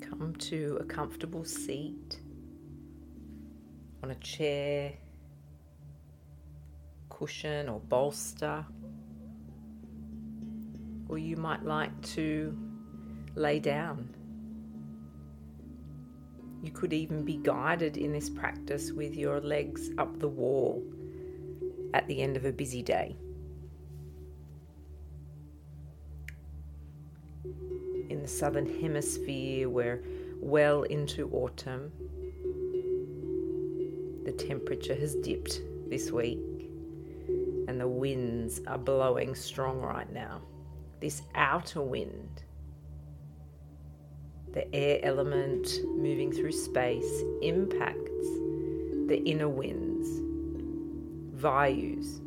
Come to a comfortable seat on a chair, cushion, or bolster. Or you might like to lay down. You could even be guided in this practice with your legs up the wall at the end of a busy day. In the southern hemisphere, we're well into autumn. The temperature has dipped this week, and the winds are blowing strong right now. This outer wind the air element moving through space impacts the inner winds, vayus,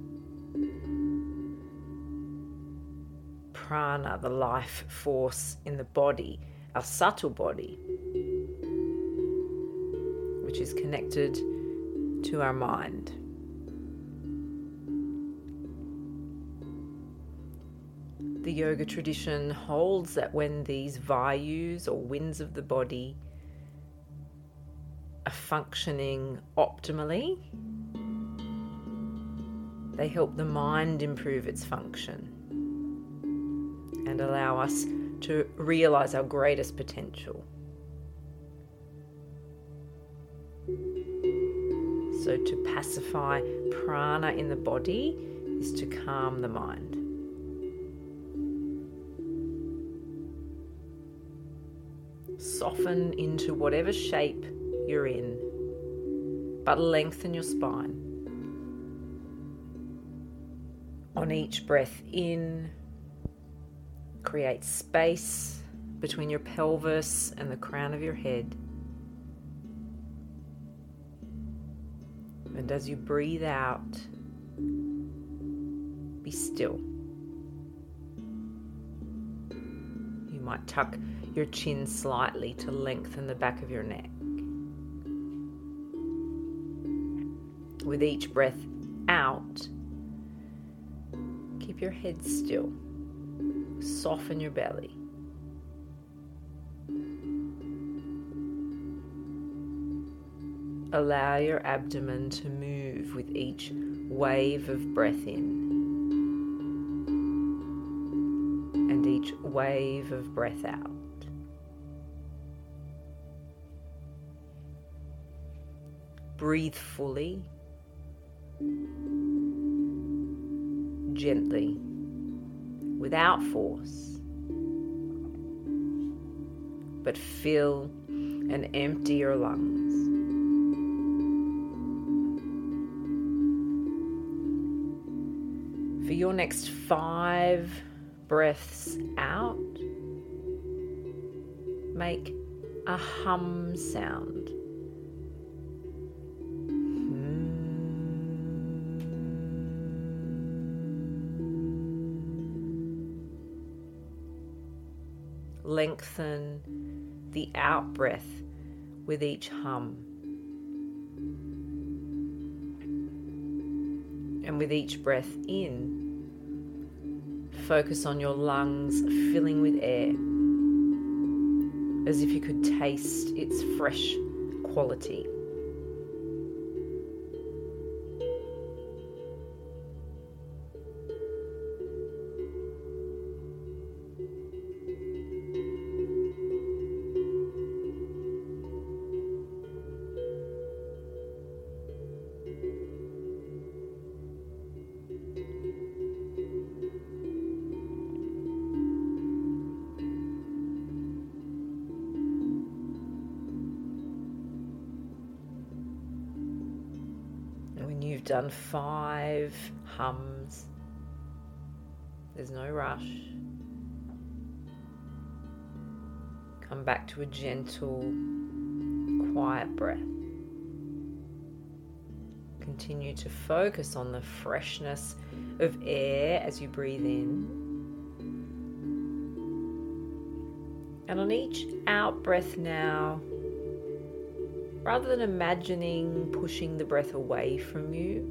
prana, the life force in the body, our subtle body, which is connected to our mind. The yoga tradition holds that when these vayus or winds of the body are functioning optimally, they help the mind improve its function and allow us to realize our greatest potential. So, to pacify prana in the body is to calm the mind. Soften into whatever shape you're in, but lengthen your spine. On each breath in, create space between your pelvis and the crown of your head. And as you breathe out, be still. Might tuck your chin slightly to lengthen the back of your neck. With each breath out, keep your head still. Soften your belly. Allow your abdomen to move with each wave of breath in wave of breath out. Breathe fully, gently, without force, but fill and empty your lungs. For your next five breaths out, make a hum sound. lengthen the out breath with each hum. And with each breath in, focus on your lungs filling with air as if you could taste its fresh quality. Done five hums. There's no rush. Come back to a gentle, quiet breath. Continue to focus on the freshness of air as you breathe in. And on each out breath now, rather than imagining pushing the breath away from you,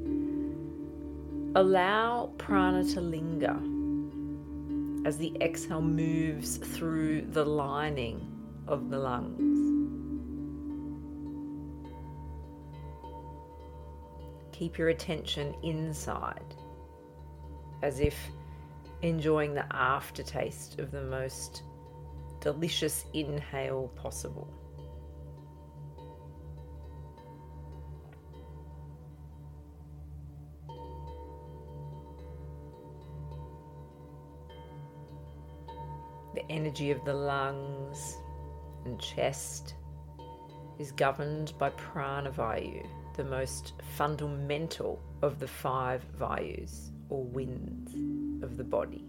allow prana to linger as the exhale moves through the lining of the lungs. Keep your attention inside, as if enjoying the aftertaste of the most delicious inhale possible. Energy of the lungs and chest is governed by prana vayu, the most fundamental of the five vayus or winds of the body.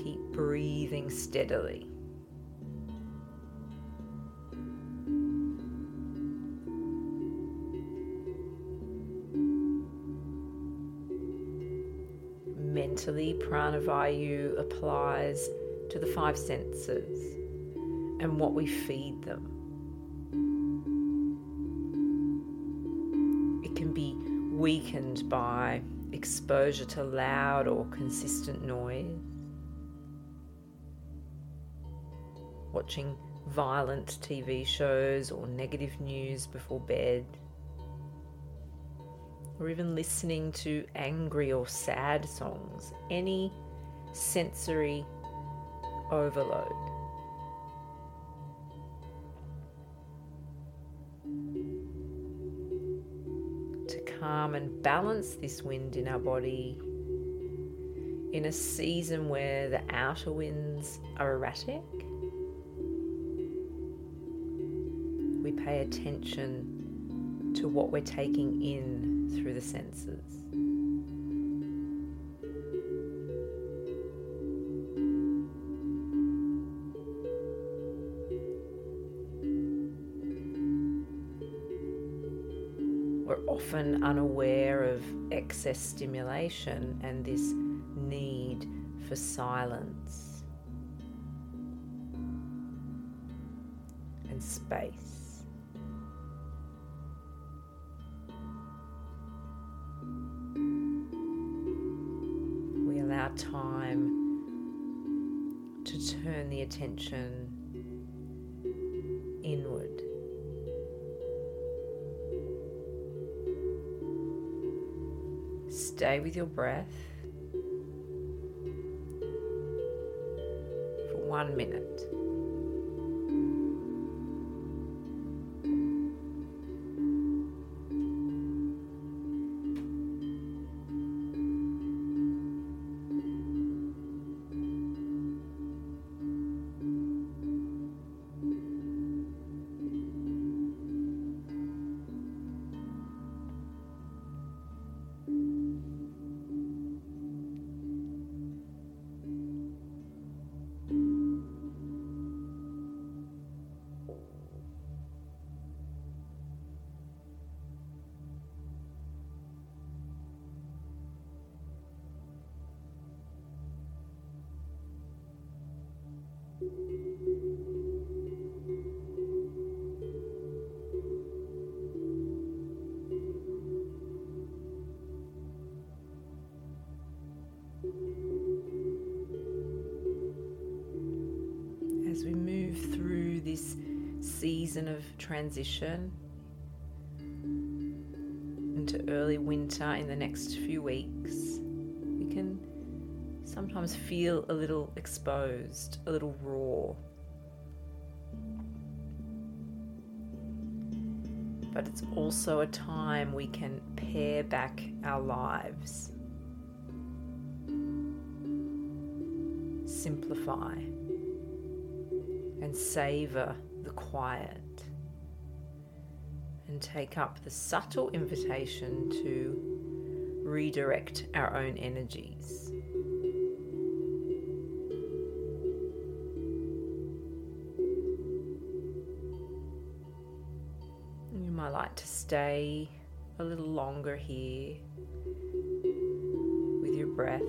Keep breathing steadily. Mentally, pranavayu applies to the five senses and what we feed them. It can be weakened by exposure to loud or consistent noise, watching violent TV shows or negative news before bed or even listening to angry or sad songs, any sensory overload. To calm and balance this wind in our body in a season where the outer winds are erratic, we pay attention to what we're taking in through the senses. We're often unaware of excess stimulation and this need for silence and space. Time to turn the attention inward. Stay with your breath for one minute. Transition into early winter in the next few weeks, we can sometimes feel a little exposed, a little raw. But it's also a time we can pare back our lives, simplify, and savor the quiet, and take up the subtle invitation to redirect our own energies. You might like to stay a little longer here with your breath.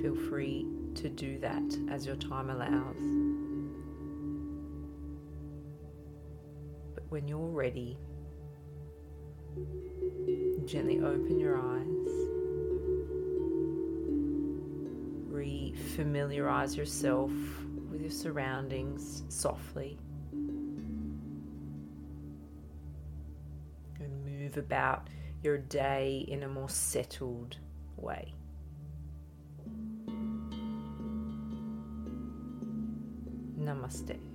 Feel free to do that as your time allows. When you're ready, gently open your eyes. Re familiarize yourself with your surroundings softly. And move about your day in a more settled way. Namaste.